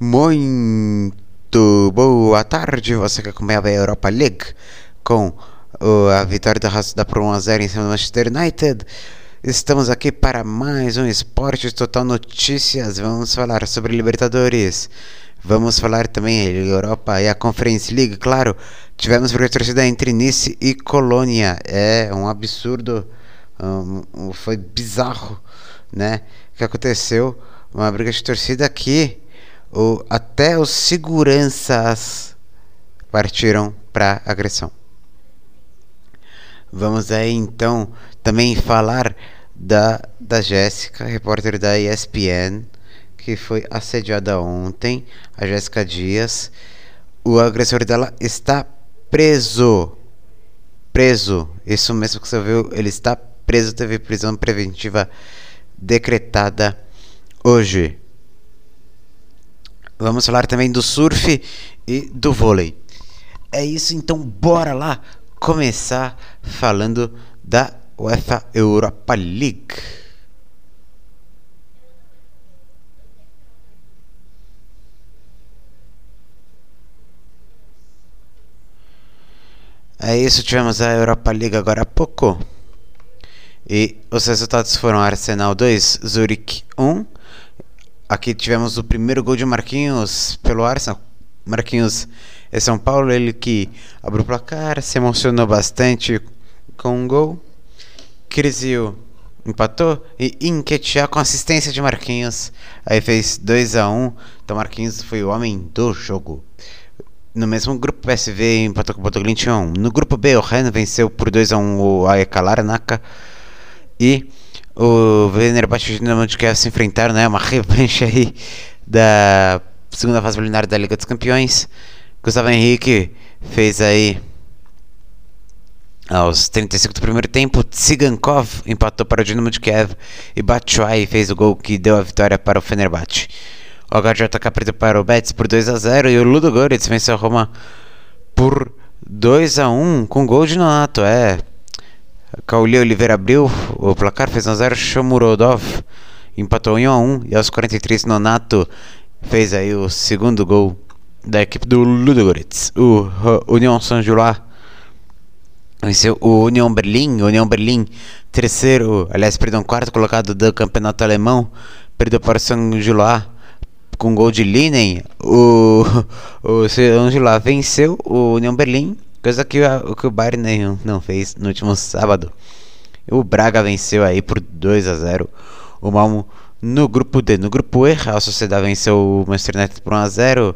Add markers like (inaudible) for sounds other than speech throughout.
Muito boa tarde, você que acompanhava a Europa League com uh, a vitória da Racing por 1x0 em cima do Manchester United. Estamos aqui para mais um Esporte Total Notícias. Vamos falar sobre Libertadores. Vamos falar também Europa e a Conference League, claro. Tivemos briga torcida entre Nice e Colônia. É um absurdo. Um, foi bizarro, né? O que aconteceu? Uma briga de torcida aqui o, até os seguranças partiram para agressão. Vamos aí então também falar da, da Jéssica, repórter da ESPN, que foi assediada ontem, a Jéssica Dias. O agressor dela está preso. Preso. Isso mesmo que você viu, ele está preso, teve prisão preventiva decretada hoje. Vamos falar também do surf e do vôlei. É isso, então bora lá começar falando da UEFA Europa League. É isso, tivemos a Europa League agora há pouco. E os resultados foram Arsenal 2, Zurich 1, Aqui tivemos o primeiro gol de Marquinhos pelo Arsenal. Marquinhos é São Paulo, ele que abriu o placar, se emocionou bastante com um gol. Crisio empatou e Inquietia com assistência de Marquinhos. Aí fez 2 a 1 Então Marquinhos foi o homem do jogo. No mesmo grupo, PSV empatou com o Botoglint 1. No grupo B, o Ren venceu por 2 a 1 o AEK Larnaca. E o Venerbahçe e o Dinamo de Kiev se enfrentaram, né? Uma (laughs) revanche aí da segunda fase preliminar da Liga dos Campeões. Gustavo Henrique fez aí aos 35 do primeiro tempo. Tsigankov empatou para o Dinamo de Kiev e Batshuayi fez o gol que deu a vitória para o Fenerbahçe. O HJK perdeu para o Betis por 2 a 0 e o Ludo Goretz venceu a Roma por 2 a 1 com gol de Nonato. É, Cauli Oliveira abriu o placar, fez 1x0. Shomurodov empatou em 1x1. E aos 43, Nonato fez aí o segundo gol da equipe do Ludogorets. O União São Julá venceu o União Berlim. União Berlim, terceiro, aliás, perdão, quarto colocado do campeonato alemão. Perdeu para o São Julá com gol de Linen. O, (laughs) o São Julá venceu o União Berlim Coisa que o que o Bayern não, não fez no último sábado. O Braga venceu aí por 2 a 0 o Malmo no grupo D. No grupo E, a Sociedade venceu o Manchester United por 1 a 0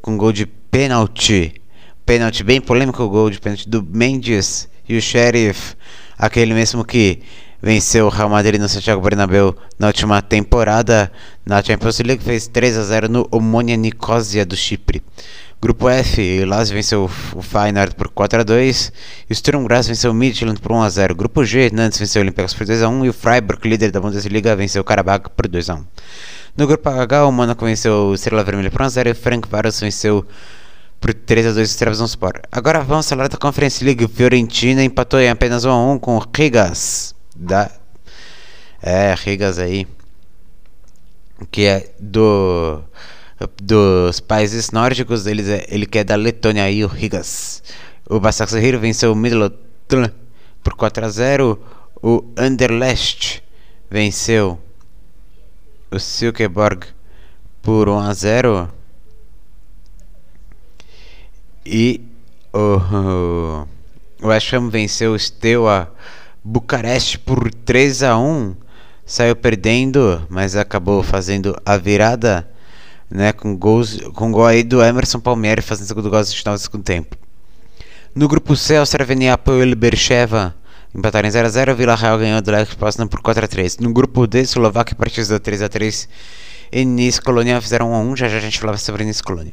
com gol de pênalti. Pênalti bem polêmico, o gol de pênalti do Mendes e o Sheriff, aquele mesmo que venceu o Real Madrid no Santiago Bernabéu na última temporada na Champions League, fez 3 a 0 no Omonia Nicosia do Chipre. Grupo F, Lazio venceu o Feyenoord por 4 a 2 e o Sturm Graz venceu o Midtjylland por 1 a 0. Grupo G, Nantes venceu o Olympiacos por 2 a 1 e o Freiburg, líder da Bundesliga, venceu o Karabakh por 2 a 1. No grupo H, o Monaco venceu o Estrela Vermelha por 1 a 0 e o Frank Varos venceu por 3 a 2 o Trabzonspor. Agora vamos falar da Conference League. Fiorentina empatou em apenas 1 a 1 com o Rigas da é, Rigas aí que é do dos países nórdicos, ele, ele que é da Letônia aí, o Rigas. O Basaksehir venceu o Midlotn por 4 a 0. O Anderlecht venceu o Silkeborg por 1 a 0. E o, o West Ham venceu o Steaua Bucareste por 3 a 1. Saiu perdendo, mas acabou fazendo a virada né, com gols, com gol aí do Emerson Palmieri fazendo segundo gol no final do segundo tempo. No grupo C, o Cerveniapo e o Bercheva empataram em 0x0, o Vila Real ganhou do Lech Poznan por 4x3. No grupo D, Eslováquia e Partizan 3x3 e Nice Colônia fizeram 1x1, já já a gente falava sobre Nice Colônia.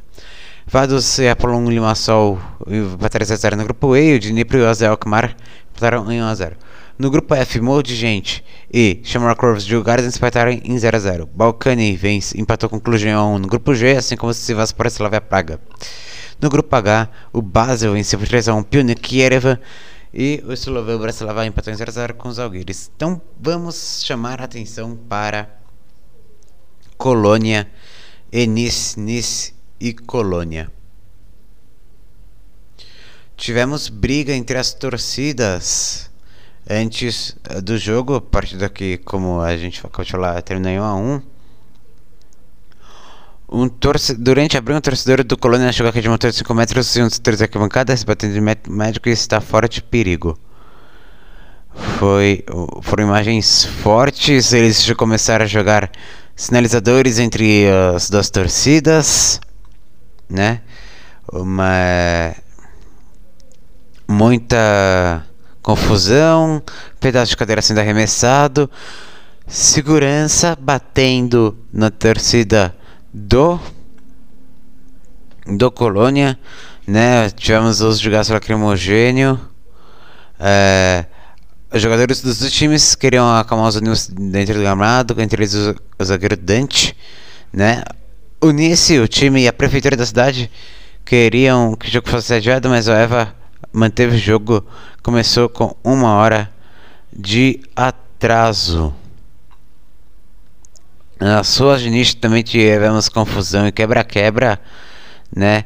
Vados e Apollon Limassol empataram 0x0 no grupo E, o Dnipro e o Azel Alkmaar empataram em 1x0. No grupo F, Morro de Gente e Shamrock Rovers de Gardens empataram em 0 a 0 Balkany vence, empatou com Cluj 1 no grupo G, assim como o Sivas Slavia Praga. No grupo H, o Basel venceu por 3 a 1 Pionik Yerevan e o Sloveu Bratislava empatou em 0 a 0 com os Alguires. Então vamos chamar a atenção para Colônia e Nice, Nice e Colônia. Tivemos briga entre as torcidas antes do jogo, a partida que, como a gente acabou de falar, terminou em 1 a 1 um torce... Durante a briga, um torcedor do Colônia chegou aqui de motor de 5 metros e um dos da arquibancada se batendo de médico e está fora de perigo. Foi... Foram imagens fortes, eles já começaram a jogar sinalizadores entre as duas torcidas, né? Uma... Muita confusão, pedaço de cadeira sendo arremessado, segurança batendo na torcida do do Colônia, né? Tivemos uso de gás lacrimogênio. É, os jogadores dos dois times queriam acalmar os ânimos dentro do gramado, entre eles o, zagueiro Dante, né? Unisse o time e a prefeitura da cidade queriam que o jogo fosse adiado, mas o Eva manteve o jogo, começou com uma hora de atraso. Nas suas de início também tivemos confusão e quebra-quebra, né?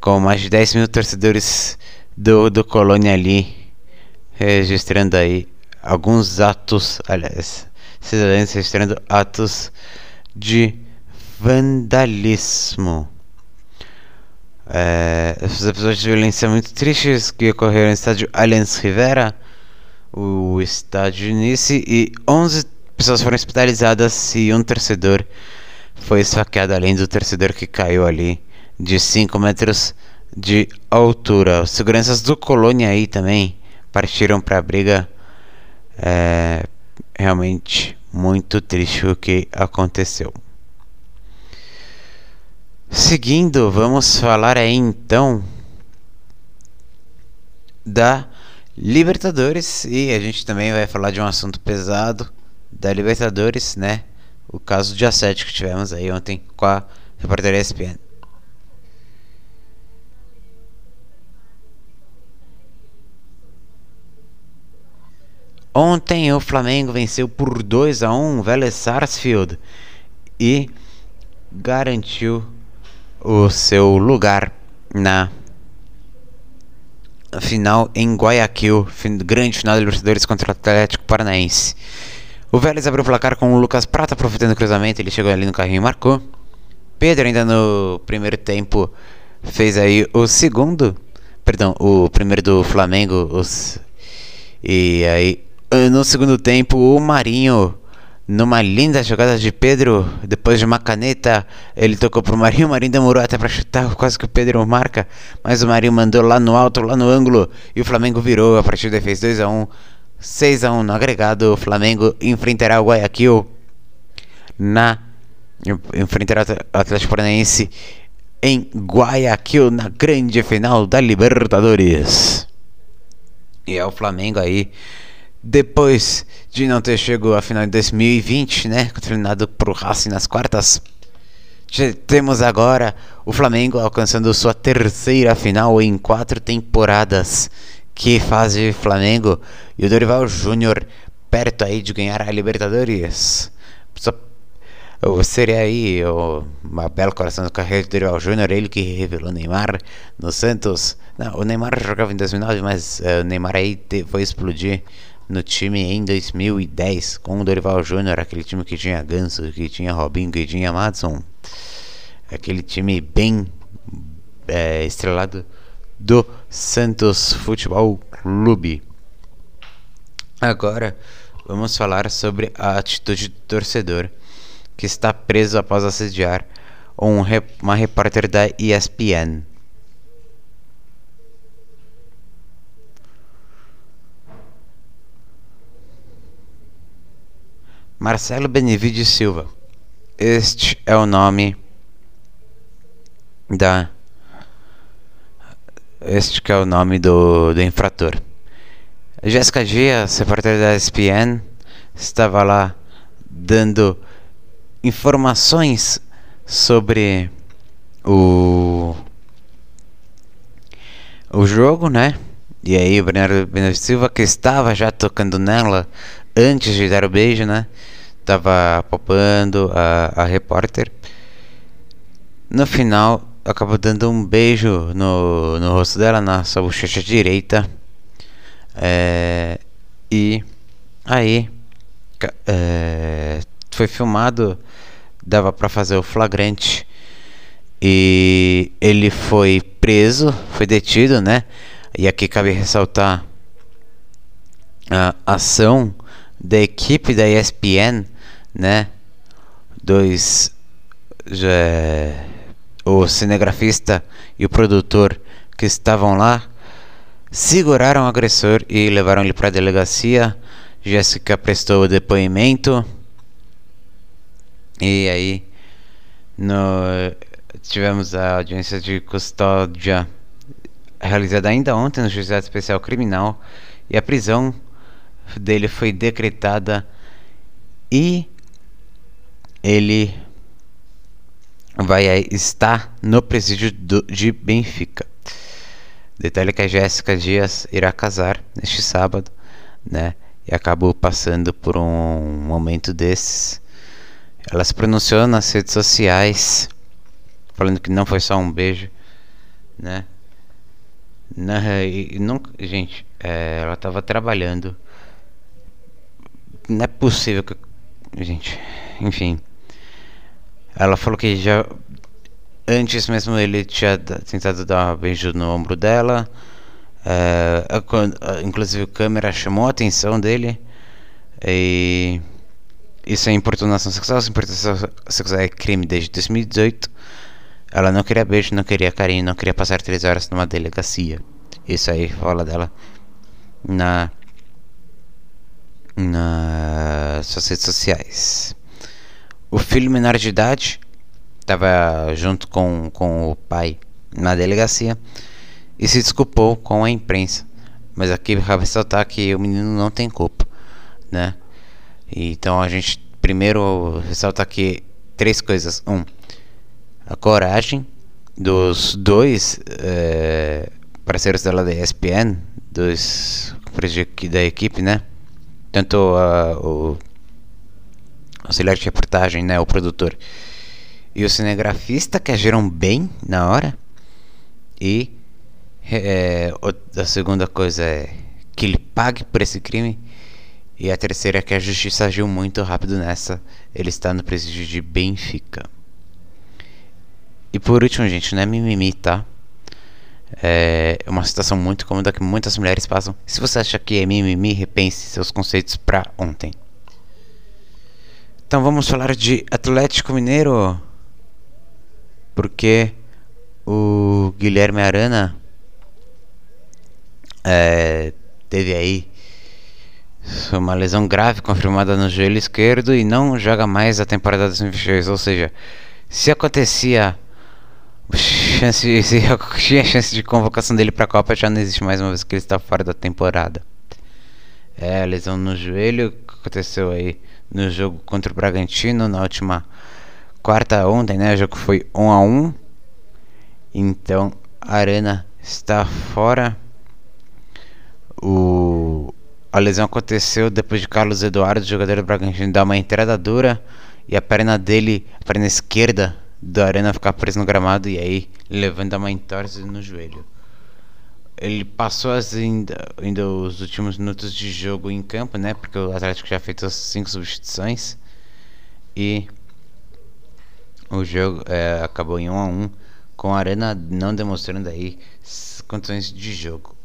Com mais de 10 mil torcedores do, do Colônia ali registrando aí alguns atos, aliás, cidadãos registrando atos de vandalismo. É, esses episódios de violência muito tristes que ocorreram no estádio Allianz Rivera, o estádio Nice, e 11 pessoas foram hospitalizadas e um torcedor foi esfaqueado, além do torcedor que caiu ali de 5 metros de altura. Os seguranças do Colônia aí também partiram para a briga. É realmente muito triste o que aconteceu. Seguindo, vamos falar aí então da Libertadores e a gente também vai falar de um assunto pesado da Libertadores, né? O caso de assédio que tivemos aí ontem com a repórter ESPN. Ontem o Flamengo venceu por 2 a 1 o Vélez Sarsfield e garantiu o seu lugar na final em Guayaquil, grande final da Libertadores contra o Atlético Paranaense. O Vélez abriu o placar com o Lucas Prata aproveitando o cruzamento, ele chegou ali no carrinho e marcou. Pedro ainda no primeiro tempo fez aí o segundo, perdão, o primeiro do Flamengo, os, e aí no segundo tempo o Marinho numa linda jogada de Pedro, depois de uma caneta, ele tocou pro Marinho, o Marinho demorou até para chutar, quase que o Pedro marca, mas o Marinho mandou lá no alto, lá no ângulo, e o Flamengo virou, a partida fez 2 a 1 6 a 1 no agregado, o Flamengo enfrentará o Guayaquil na enfrentará o Atlético Paranaense em Guayaquil na grande final da Libertadores. E é o Flamengo aí depois de não ter chegado à final de 2020, né, terminado por Racing nas quartas, temos agora o Flamengo alcançando sua terceira final em quatro temporadas. Que fase Flamengo e o Dorival Júnior perto aí de ganhar a Libertadores. Só seria aí uma bela coração do carreira do Dorival Júnior, ele que revelou Neymar no Santos. Não, o Neymar jogava em 2009, mas uh, o Neymar aí foi explodir no time em 2010 com o Dorival Júnior, aquele time que tinha Ganso, que tinha Robinho, que tinha Madison, aquele time bem é, estrelado do Santos Futebol Clube. Agora vamos falar sobre a atitude do torcedor que está preso após assediar um, uma repórter da ESPN. Marcelo Benevides Silva. Este é o nome da este que é o nome do, do infrator. Jéssica Dias, repórter da ESPN, estava lá dando informações sobre o o jogo, né? E aí o Bernardo Benevides Silva que estava já tocando nela antes de dar o beijo, né? Tava popando a, a repórter. No final, acabou dando um beijo no, no rosto dela, na sua bochecha direita. É, e aí é, foi filmado, dava para fazer o flagrante e ele foi preso, foi detido, né? E aqui cabe ressaltar a ação da equipe da ESPN, né? Dois o cinegrafista e o produtor que estavam lá seguraram o agressor e levaram ele para a delegacia. Jéssica prestou o depoimento. E aí no, tivemos a audiência de custódia realizada ainda ontem no Juizado Especial Criminal e a prisão dele foi decretada e ele vai estar no presídio do, de Benfica. Detalhe que a Jéssica Dias irá casar neste sábado, né? E acabou passando por um momento desses. Ela se pronunciou nas redes sociais, falando que não foi só um beijo, né? Não, e, não, gente, é, ela estava trabalhando. Não é possível que. Gente, enfim. Ela falou que já Antes mesmo ele tinha tentado dar um beijo no ombro dela. É, inclusive a câmera chamou a atenção dele. E isso é importunação sexual. Importunação sexual é crime desde 2018. Ela não queria beijo, não queria carinho, não queria passar três horas numa delegacia. Isso aí fala dela na nas suas redes sociais. O filho menor de idade estava junto com, com o pai na delegacia e se desculpou com a imprensa. Mas aqui cabe ressaltar que o menino não tem culpa, né? Então a gente primeiro ressalta aqui três coisas. Um, a coragem dos dois é, parceiros dela da ESPN, dos da equipe, né? Tanto uh, o auxiliar de reportagem, né? O produtor e o cinegrafista que agiram bem na hora. E é, a segunda coisa é que ele pague por esse crime. E a terceira é que a justiça agiu muito rápido nessa. Ele está no presídio de Benfica. E por último, gente, não é mimimi, tá? É uma situação muito cômoda que muitas mulheres passam. Se você acha que é mimimi, repense seus conceitos para ontem. Então vamos falar de Atlético Mineiro porque o Guilherme Arana é, teve aí uma lesão grave confirmada no joelho esquerdo e não joga mais a temporada 2022. Ou seja, se acontecia chance, (laughs) se tinha chance de convocação dele para a Copa, já não existe mais uma vez que ele está fora da temporada. É, a lesão no joelho que aconteceu aí no jogo contra o Bragantino na última quarta ontem, né? O jogo foi 1 a 1 Então a Arena está fora. O a lesão aconteceu depois de Carlos Eduardo, jogador do Bragantino, dar uma entrada dura e a perna dele, a perna esquerda da Arena ficar presa no gramado e aí levando uma entorse no joelho. Ele passou ainda, ainda os últimos minutos de jogo em campo, né? Porque o Atlético já fez as cinco substituições e o jogo é, acabou em 1 a 1 com a Arena não demonstrando aí condições de jogo.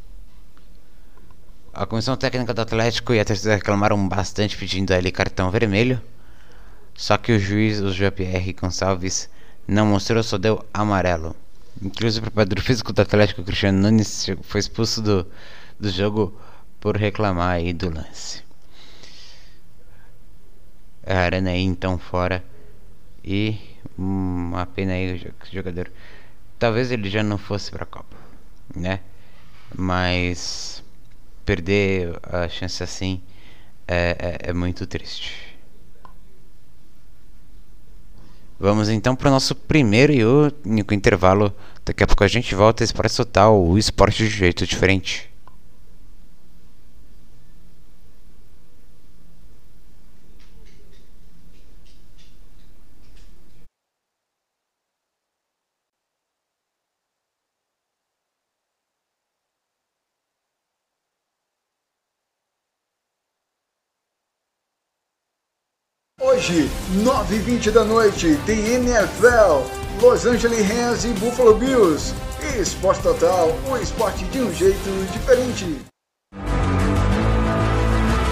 A comissão técnica do Atlético e a torcida reclamaram bastante pedindo a ele cartão vermelho. Só que o juiz, o Jean-Pierre Gonçalves, não mostrou, só deu amarelo. Inclusive o preparador (laughs) físico do Atlético, Cristiano Nunes, foi expulso do, do jogo por reclamar aí do lance. A Arena aí então fora e uma pena aí o jogador. Talvez ele já não fosse para a Copa, né? Mas perder a chance assim é, é, é muito triste. Vamos então para o nosso primeiro e único intervalo. Daqui a pouco a gente volta para soltar o esporte de jeito diferente. Hoje, 9h20 da noite, tem NFL, Los Angeles Rams e Buffalo Bills. Esporte Total, o esporte de um jeito diferente.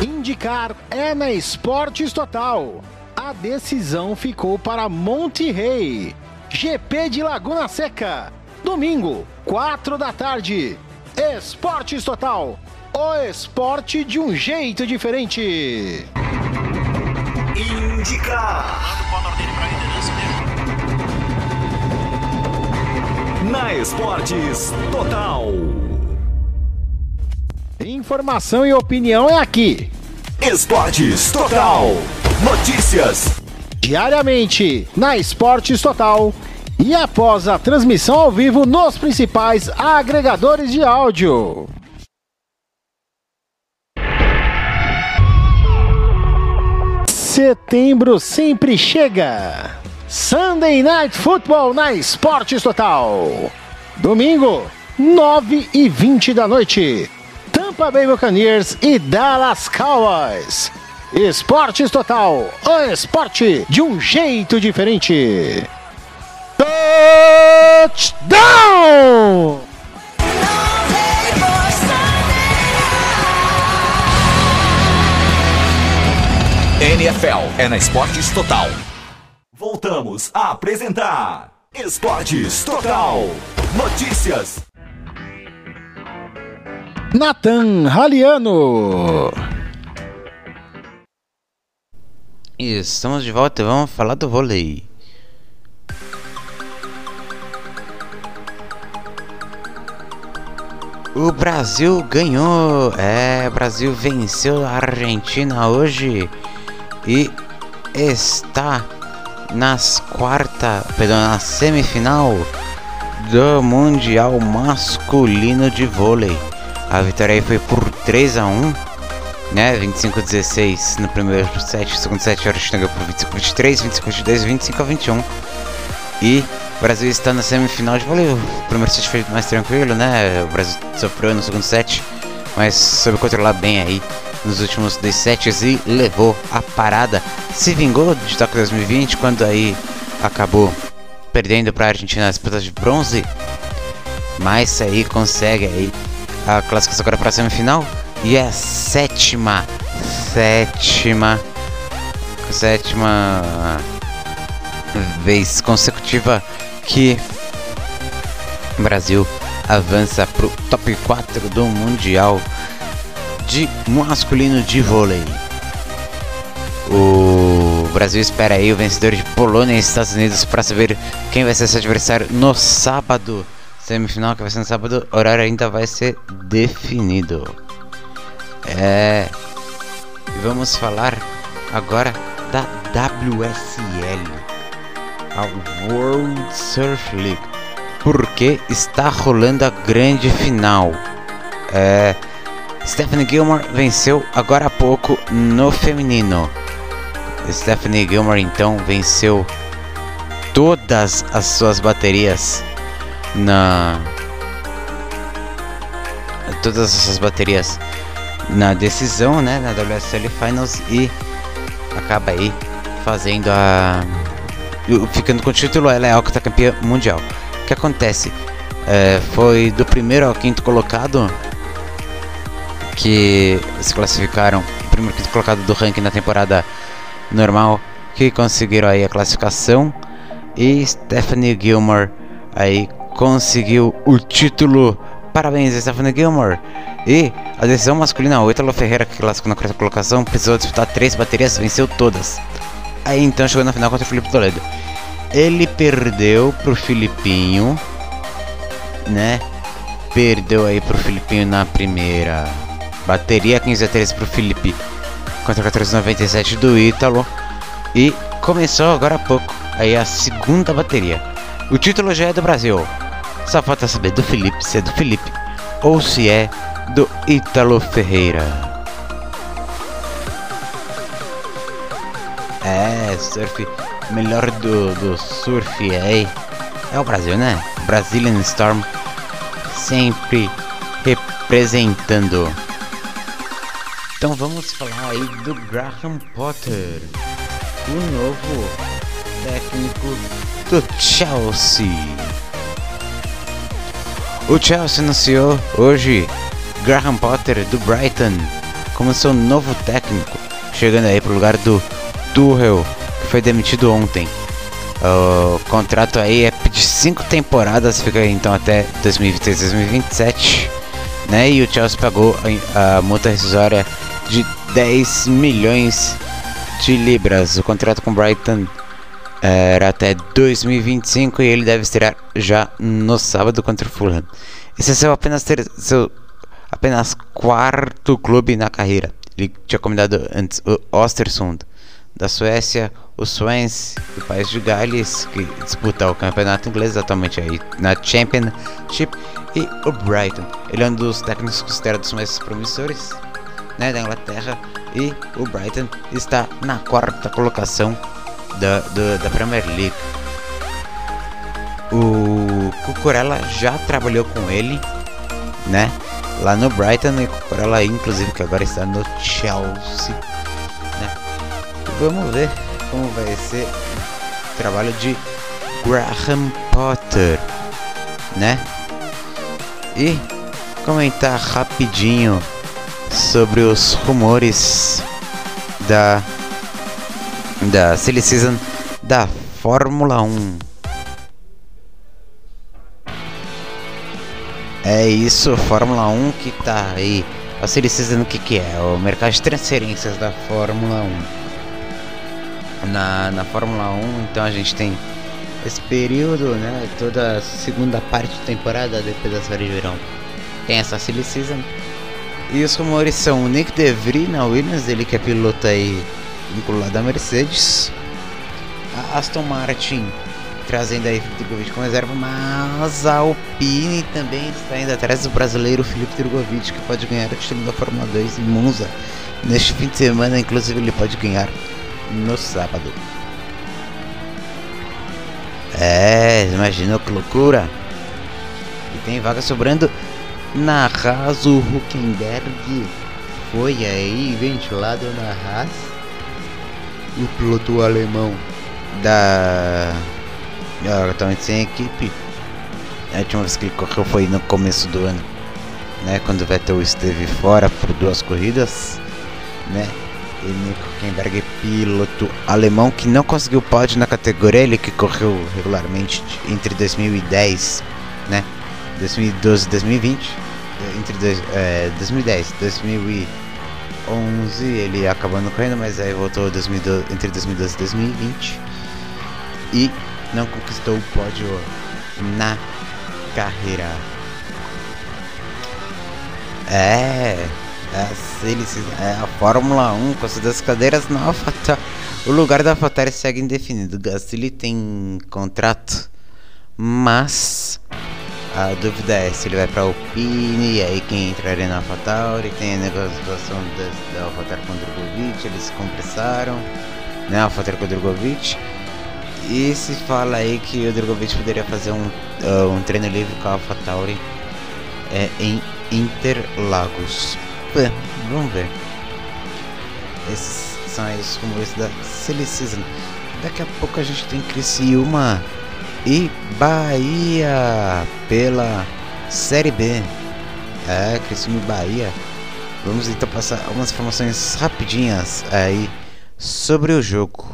Indicar é na Esportes Total. A decisão ficou para Monte Rey. GP de Laguna Seca. Domingo, 4 da tarde. Esportes Total. O esporte de um jeito diferente. Na Esportes Total. Informação e opinião é aqui. Esportes Total. Notícias. Diariamente na Esportes Total. E após a transmissão ao vivo nos principais agregadores de áudio. Setembro sempre chega. Sunday Night Football na Esportes Total. Domingo, 9 e 20 da noite. Tampa Bay Buccaneers e Dallas Cowboys. Esportes Total, o esporte de um jeito diferente. Touchdown! NFL é na Esportes Total. Voltamos a apresentar Esportes Total. Notícias. Nathan Raliano. Estamos de volta e vamos falar do vôlei. O Brasil ganhou! É, o Brasil venceu a Argentina hoje e está nas quarta, perdão, na semifinal do Mundial Masculino de Vôlei. A vitória aí foi por 3 a 1 né? 25 a 16 no primeiro set, segundo set a Argentina por 25 a 23, 25 a 22, 25 a 21. E o Brasil está na semifinal de vôlei. O primeiro set foi mais tranquilo, né? O Brasil sofreu no segundo set, mas soube controlar bem aí nos últimos dois sets e levou a parada. Se vingou de Tóquio 2020 quando aí acabou perdendo para a Argentina na disputa de bronze, mas aí consegue aí a classificação agora para a semifinal. E é a sétima, sétima, sétima vez consecutiva que o Brasil avança pro top 4 do Mundial de masculino de vôlei. O Brasil espera aí o vencedor de Polônia e Estados Unidos para saber quem vai ser seu adversário no sábado. Semifinal que vai ser no sábado, horário ainda vai ser definido. É. Vamos falar agora da WSL, a World Surf League, porque está rolando a grande final. É. Stephanie Gilmore venceu agora há pouco no feminino. Stephanie Gilmore então venceu todas as suas baterias na todas as suas baterias na decisão, né, na WSL Finals e acaba aí fazendo a ficando com o título, ela é a campeã mundial. O que acontece? É, foi do primeiro ao quinto colocado que se classificaram, primeiro quinto colocado do ranking na temporada normal, que conseguiram aí a classificação e Stephanie Gilmore aí conseguiu o título. Parabéns, Stephanie Gilmore. E a decisão masculina, o Italo Ferreira, que classificou na quarta colocação, precisou disputar três baterias, venceu todas. Aí então chegou na final contra o Felipe Toledo. Ele perdeu pro Filipinho, né? Perdeu aí pro Filipinho na primeira Bateria 15 a 13 pro Felipe contra 1497 do Ítalo. E começou agora há pouco aí a segunda bateria. O título já é do Brasil. Só falta saber do Felipe se é do Felipe ou se é do Ítalo Ferreira. É, surf melhor do, do surf aí é o Brasil, né? Brazilian Storm sempre representando. Então vamos falar aí do Graham Potter. o novo técnico do Chelsea. O Chelsea anunciou hoje Graham Potter do Brighton como seu novo técnico, chegando aí para o lugar do Tuchel, que foi demitido ontem. O contrato aí é de 5 temporadas, fica então até 2026-2027, né? E o Chelsea pagou a multa rescisória de 10 milhões de libras. O contrato com Brighton era até 2025 e ele deve estrear já no sábado contra o Fulham. Esse é seu apenas ter, seu apenas quarto clube na carreira. Ele tinha comandado antes o Ostersund da Suécia, o Swansea do país de Gales, que disputa o campeonato inglês atualmente aí na Championship, e o Brighton. Ele é um dos técnicos considerados mais promissores né, da Inglaterra e o Brighton está na quarta colocação da, da Premier League. O Cucurella já trabalhou com ele, né? Lá no Brighton e Cucurella inclusive que agora está no Chelsea, né? Vamos ver como vai ser o trabalho de Graham Potter, né? E comentar rapidinho sobre os rumores da da Silly Season da Fórmula 1. É isso, Fórmula 1 que tá aí. A Silly Season o que, que é? O mercado de transferências da Fórmula 1. Na, na Fórmula 1, então a gente tem esse período, né? Toda segunda parte da temporada, depois da série de verão, tem essa Silly Season. E os rumores são o Nick DeVry na Williams, ele que é piloto aí vinculado à Mercedes. A Aston Martin trazendo aí Felipe Drogovic como reserva, mas a Alpine também está indo atrás do brasileiro Felipe Drogovic, que pode ganhar o título da Fórmula 2 em Monza neste fim de semana, inclusive ele pode ganhar no sábado. É, imagina que loucura! E tem vaga sobrando na Haas, o Huckenberg. Foi aí ventilado na Haas o piloto alemão da atualmente sem equipe. A última vez que ele correu foi no começo do ano né? Quando o Vettel esteve fora por duas corridas né? E Nico Huckenberg piloto alemão que não conseguiu pódio na categoria. Ele que correu regularmente entre 2010 né? 2012 e 2020 entre dois, é, 2010 2000 2011 ele acabou não correndo, mas aí voltou 2012, entre 2012 e 2020 e não conquistou o pódio na carreira. É, é, eles, é a Fórmula 1 com as duas cadeiras na. O lugar da AlphaTauri segue indefinido. Gasly tem contrato, mas a dúvida é se ele vai para Alpine, e aí quem entraria na AlphaTauri, tem a negociação da, AlphaTauri com o Drogovic, eles se conversaram, né, AlphaTauri com o Drogovic, e se fala aí que o Drogovic poderia fazer um, uh, um treino livre com a AlphaTauri é, em Interlagos. Vamos ver. Esses são aí os rumores da Silly Season. Daqui a pouco a gente tem Criciúma e Bahia pela Série B. É, Criciúma e Bahia. Vamos então passar algumas informações rapidinhas aí sobre o jogo.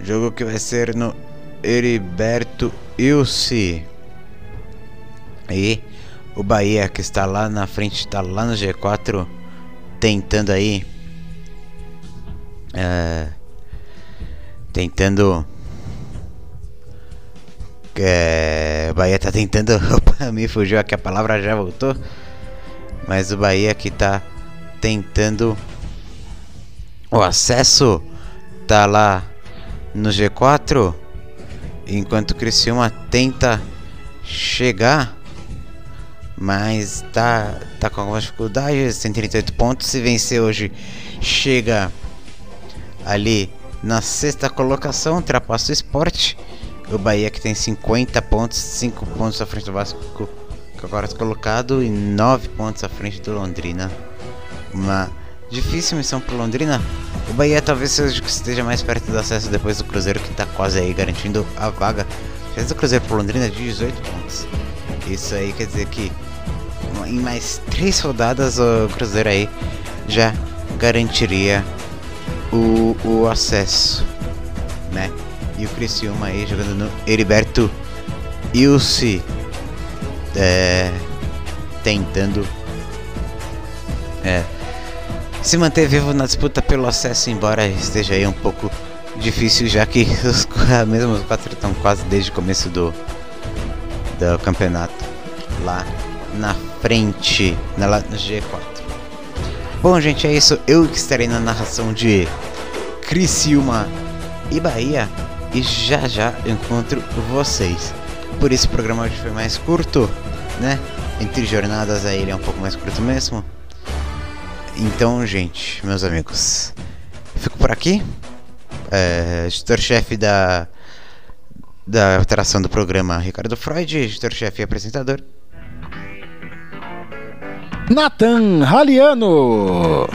Jogo que vai ser no Heriberto Ilse. E o Bahia que está lá na frente, está lá no G4, tentando aí é, tentando. É, o Bahia tá tentando. (laughs) Opa, me fugiu aqui a palavra já voltou. Mas o Bahia que tá tentando. O acesso tá lá no G4. Enquanto o Criciúma tenta chegar. Mas tá, tá com algumas dificuldades. 138 pontos. Se vencer hoje, chega ali na sexta colocação, ultrapassa o esporte. O Bahia que tem 50 pontos, 5 pontos à frente do Vasco, fica quarto colocado e 9 pontos à frente do Londrina. Uma difícil missão para Londrina. O Bahia talvez seja que esteja mais perto do acesso depois do Cruzeiro que está quase aí garantindo a vaga. Fez o Cruzeiro para Londrina de 18 pontos. Isso aí quer dizer que em mais três rodadas o Cruzeiro aí já garantiria o, o acesso, né? E o Criciúma aí jogando no Heriberto Ilse é, tentando é, se manter vivo na disputa pelo acesso, embora esteja aí um pouco difícil, já que (laughs) os mesmos quatro estão quase desde o começo do, do campeonato lá na frente, na, no G4. Bom, gente, é isso. Eu que estarei na narração de Criciúma e Bahia e já já encontro vocês. Por isso o programa hoje foi mais curto, né? Entre jornadas aí ele é um pouco mais curto mesmo. Então, gente, meus amigos, fico por aqui. É, Editor-chefe da da alteração do programa Ricardo Freud, editor-chefe e apresentador. Nathan Raliano.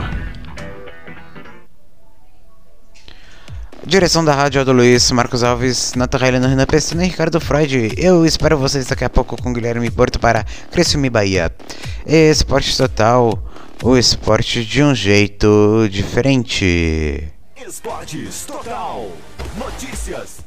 Direção da rádio do Luiz, Marcos Alves, Natarraila Renan Pestana e Ricardo Freud. Eu espero vocês daqui a pouco com Guilherme Porto para Crescimento Bahia. Esporte Total, o esporte de um jeito diferente. Esportes Total. Notícias,